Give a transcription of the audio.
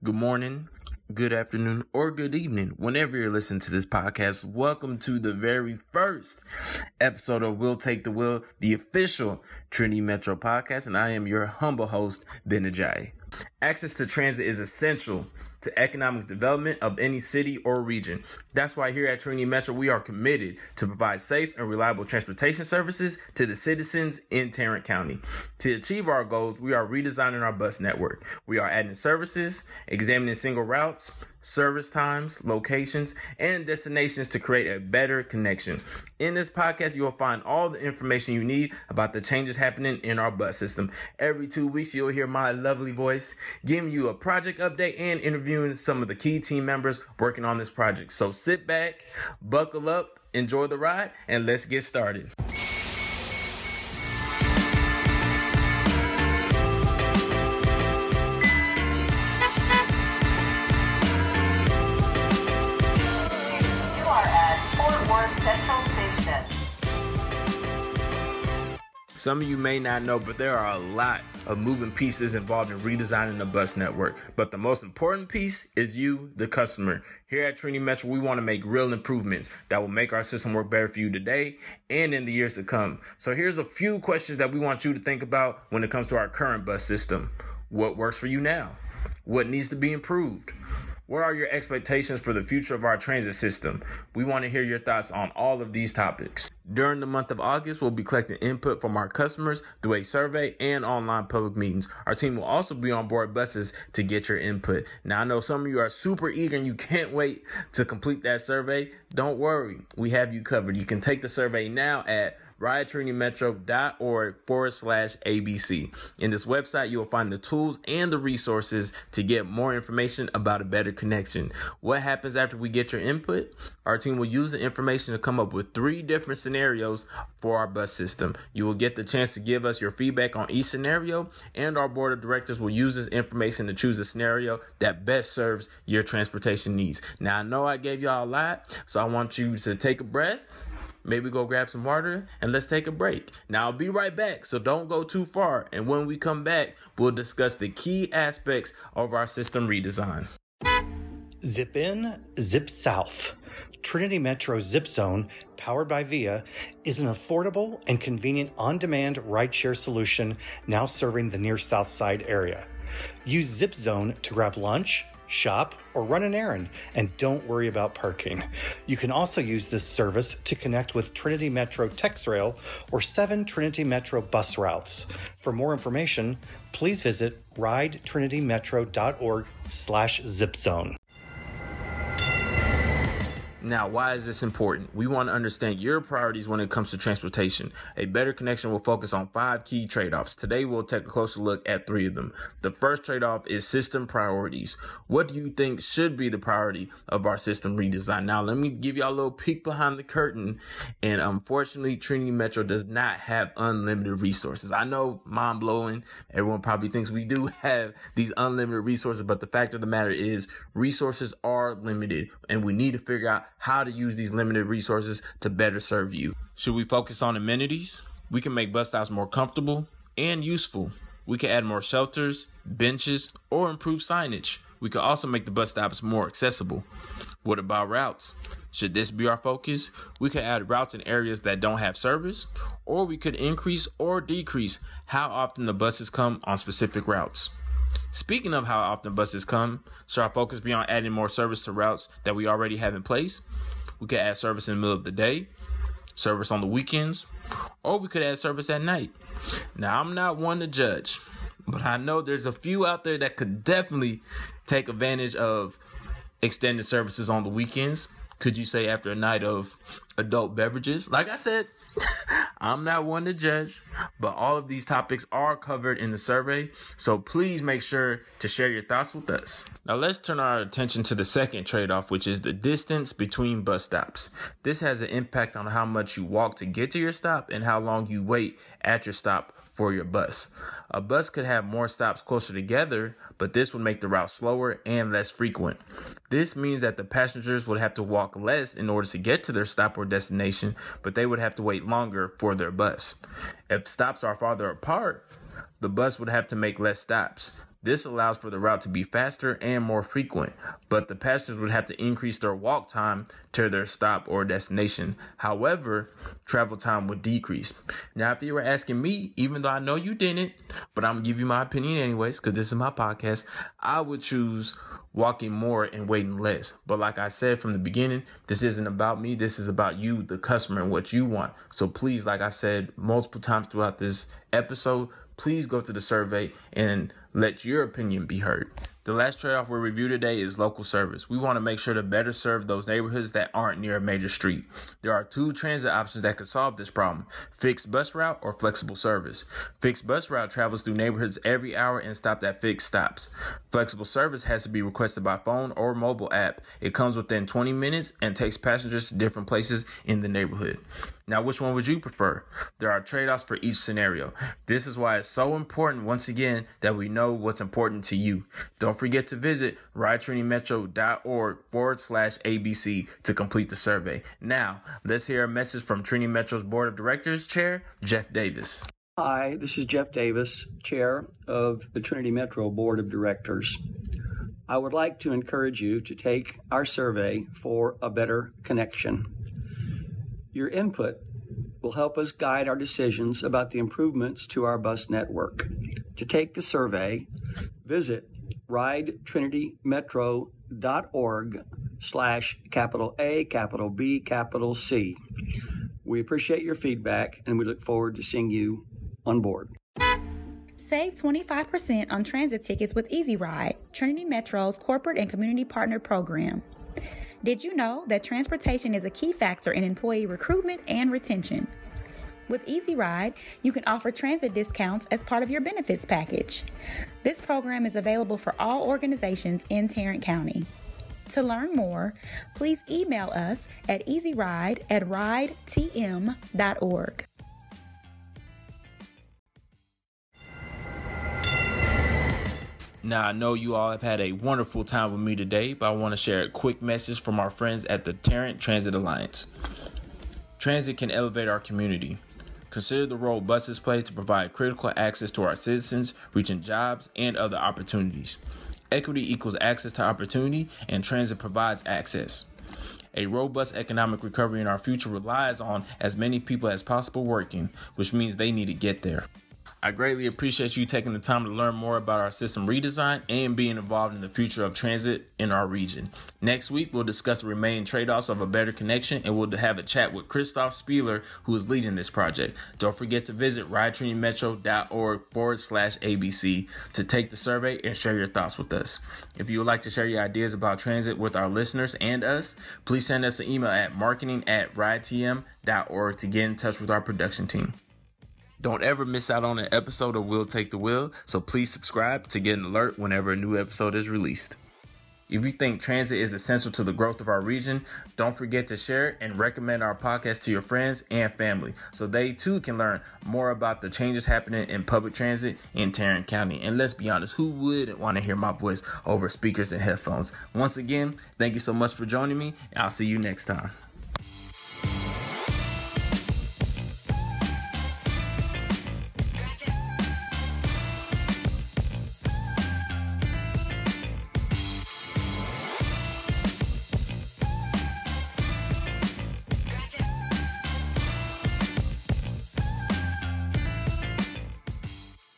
Good morning, good afternoon, or good evening, whenever you're listening to this podcast. Welcome to the very first episode of We'll Take the Wheel, the official Trinity Metro podcast, and I am your humble host, Ben Ajayi. Access to transit is essential to economic development of any city or region. That's why here at Trinity Metro, we are committed to provide safe and reliable transportation services to the citizens in Tarrant County. To achieve our goals, we are redesigning our bus network. We are adding services, examining single routes, service times, locations, and destinations to create a better connection. In this podcast, you will find all the information you need about the changes happening in our bus system. Every two weeks, you'll hear my lovely voice giving you a project update and interviewing some of the key team members working on this project. So sit back, buckle up, enjoy the ride, and let's get started. Some of you may not know, but there are a lot of moving pieces involved in redesigning the bus network. But the most important piece is you, the customer. Here at Trinity Metro, we want to make real improvements that will make our system work better for you today and in the years to come. So here's a few questions that we want you to think about when it comes to our current bus system. What works for you now? What needs to be improved? What are your expectations for the future of our transit system? We want to hear your thoughts on all of these topics. During the month of August, we'll be collecting input from our customers through a survey and online public meetings. Our team will also be on board buses to get your input. Now, I know some of you are super eager and you can't wait to complete that survey. Don't worry, we have you covered. You can take the survey now at ridetrinitymetro.org forward slash ABC. In this website, you will find the tools and the resources to get more information about a better connection. What happens after we get your input? Our team will use the information to come up with three different scenarios for our bus system. You will get the chance to give us your feedback on each scenario, and our board of directors will use this information to choose a scenario that best serves your transportation needs. Now, I know I gave y'all a lot, so I want you to take a breath maybe go grab some water and let's take a break. Now I'll be right back, so don't go too far. And when we come back, we'll discuss the key aspects of our system redesign. Zip in, zip south. Trinity Metro Zip Zone, powered by VIA, is an affordable and convenient on demand rideshare solution now serving the near South Side area. Use Zip Zone to grab lunch, shop, or run an errand, and don't worry about parking. You can also use this service to connect with Trinity Metro TexRail or seven Trinity Metro bus routes. For more information, please visit ridetrinitymetro.org slash zipzone. Now, why is this important? We want to understand your priorities when it comes to transportation. A better connection will focus on five key trade offs. Today, we'll take a closer look at three of them. The first trade off is system priorities. What do you think should be the priority of our system redesign? Now, let me give y'all a little peek behind the curtain. And unfortunately, Trinity Metro does not have unlimited resources. I know, mind blowing. Everyone probably thinks we do have these unlimited resources, but the fact of the matter is, resources are limited, and we need to figure out how to use these limited resources to better serve you. Should we focus on amenities? We can make bus stops more comfortable and useful. We can add more shelters, benches, or improve signage. We could also make the bus stops more accessible. What about routes? Should this be our focus? We could add routes in areas that don't have service, or we could increase or decrease how often the buses come on specific routes. Speaking of how often buses come, should our focus be on adding more service to routes that we already have in place? We could add service in the middle of the day, service on the weekends, or we could add service at night. Now, I'm not one to judge, but I know there's a few out there that could definitely take advantage of extended services on the weekends. Could you say after a night of adult beverages? Like I said, I'm not one to judge, but all of these topics are covered in the survey. So please make sure to share your thoughts with us. Now let's turn our attention to the second trade off, which is the distance between bus stops. This has an impact on how much you walk to get to your stop and how long you wait at your stop for your bus. A bus could have more stops closer together, but this would make the route slower and less frequent. This means that the passengers would have to walk less in order to get to their stop or destination, but they would have to wait longer for their bus. If stops are farther apart, the bus would have to make less stops. This allows for the route to be faster and more frequent, but the passengers would have to increase their walk time to their stop or destination. However, travel time would decrease. Now, if you were asking me, even though I know you didn't, but I'm gonna give you my opinion anyways, because this is my podcast, I would choose walking more and waiting less. But like I said from the beginning, this isn't about me. This is about you, the customer, and what you want. So please, like I've said multiple times throughout this episode, please go to the survey and let your opinion be heard. The last trade off we'll review today is local service. We want to make sure to better serve those neighborhoods that aren't near a major street. There are two transit options that could solve this problem fixed bus route or flexible service. Fixed bus route travels through neighborhoods every hour and stops at fixed stops. Flexible service has to be requested by phone or mobile app. It comes within 20 minutes and takes passengers to different places in the neighborhood. Now, which one would you prefer? There are trade offs for each scenario. This is why it's so important, once again, that we know what's important to you. Don't forget to visit ridetrinitymetro.org forward slash ABC to complete the survey. Now, let's hear a message from Trinity Metro's Board of Directors Chair, Jeff Davis. Hi, this is Jeff Davis, Chair of the Trinity Metro Board of Directors. I would like to encourage you to take our survey for a better connection. Your input will help us guide our decisions about the improvements to our bus network. To take the survey, visit ridetrinitymetro.org slash capital A, capital B, capital C. We appreciate your feedback and we look forward to seeing you on board. Save 25% on transit tickets with Easy Ride, Trinity Metro's corporate and community partner program. Did you know that transportation is a key factor in employee recruitment and retention? With Easy Ride, you can offer transit discounts as part of your benefits package. This program is available for all organizations in Tarrant County. To learn more, please email us at easyride at ridetm.org. Now, I know you all have had a wonderful time with me today, but I want to share a quick message from our friends at the Tarrant Transit Alliance. Transit can elevate our community. Consider the role buses play to provide critical access to our citizens, reaching jobs and other opportunities. Equity equals access to opportunity, and transit provides access. A robust economic recovery in our future relies on as many people as possible working, which means they need to get there. I greatly appreciate you taking the time to learn more about our system redesign and being involved in the future of transit in our region. Next week, we'll discuss the remaining trade offs of a better connection and we'll have a chat with Christoph Spieler, who is leading this project. Don't forget to visit ridetrinitymetro.org forward slash ABC to take the survey and share your thoughts with us. If you would like to share your ideas about transit with our listeners and us, please send us an email at marketing at ridetm.org to get in touch with our production team. Don't ever miss out on an episode of We'll Take the Wheel, so please subscribe to get an alert whenever a new episode is released. If you think transit is essential to the growth of our region, don't forget to share and recommend our podcast to your friends and family so they too can learn more about the changes happening in public transit in Tarrant County. And let's be honest, who wouldn't want to hear my voice over speakers and headphones? Once again, thank you so much for joining me, and I'll see you next time.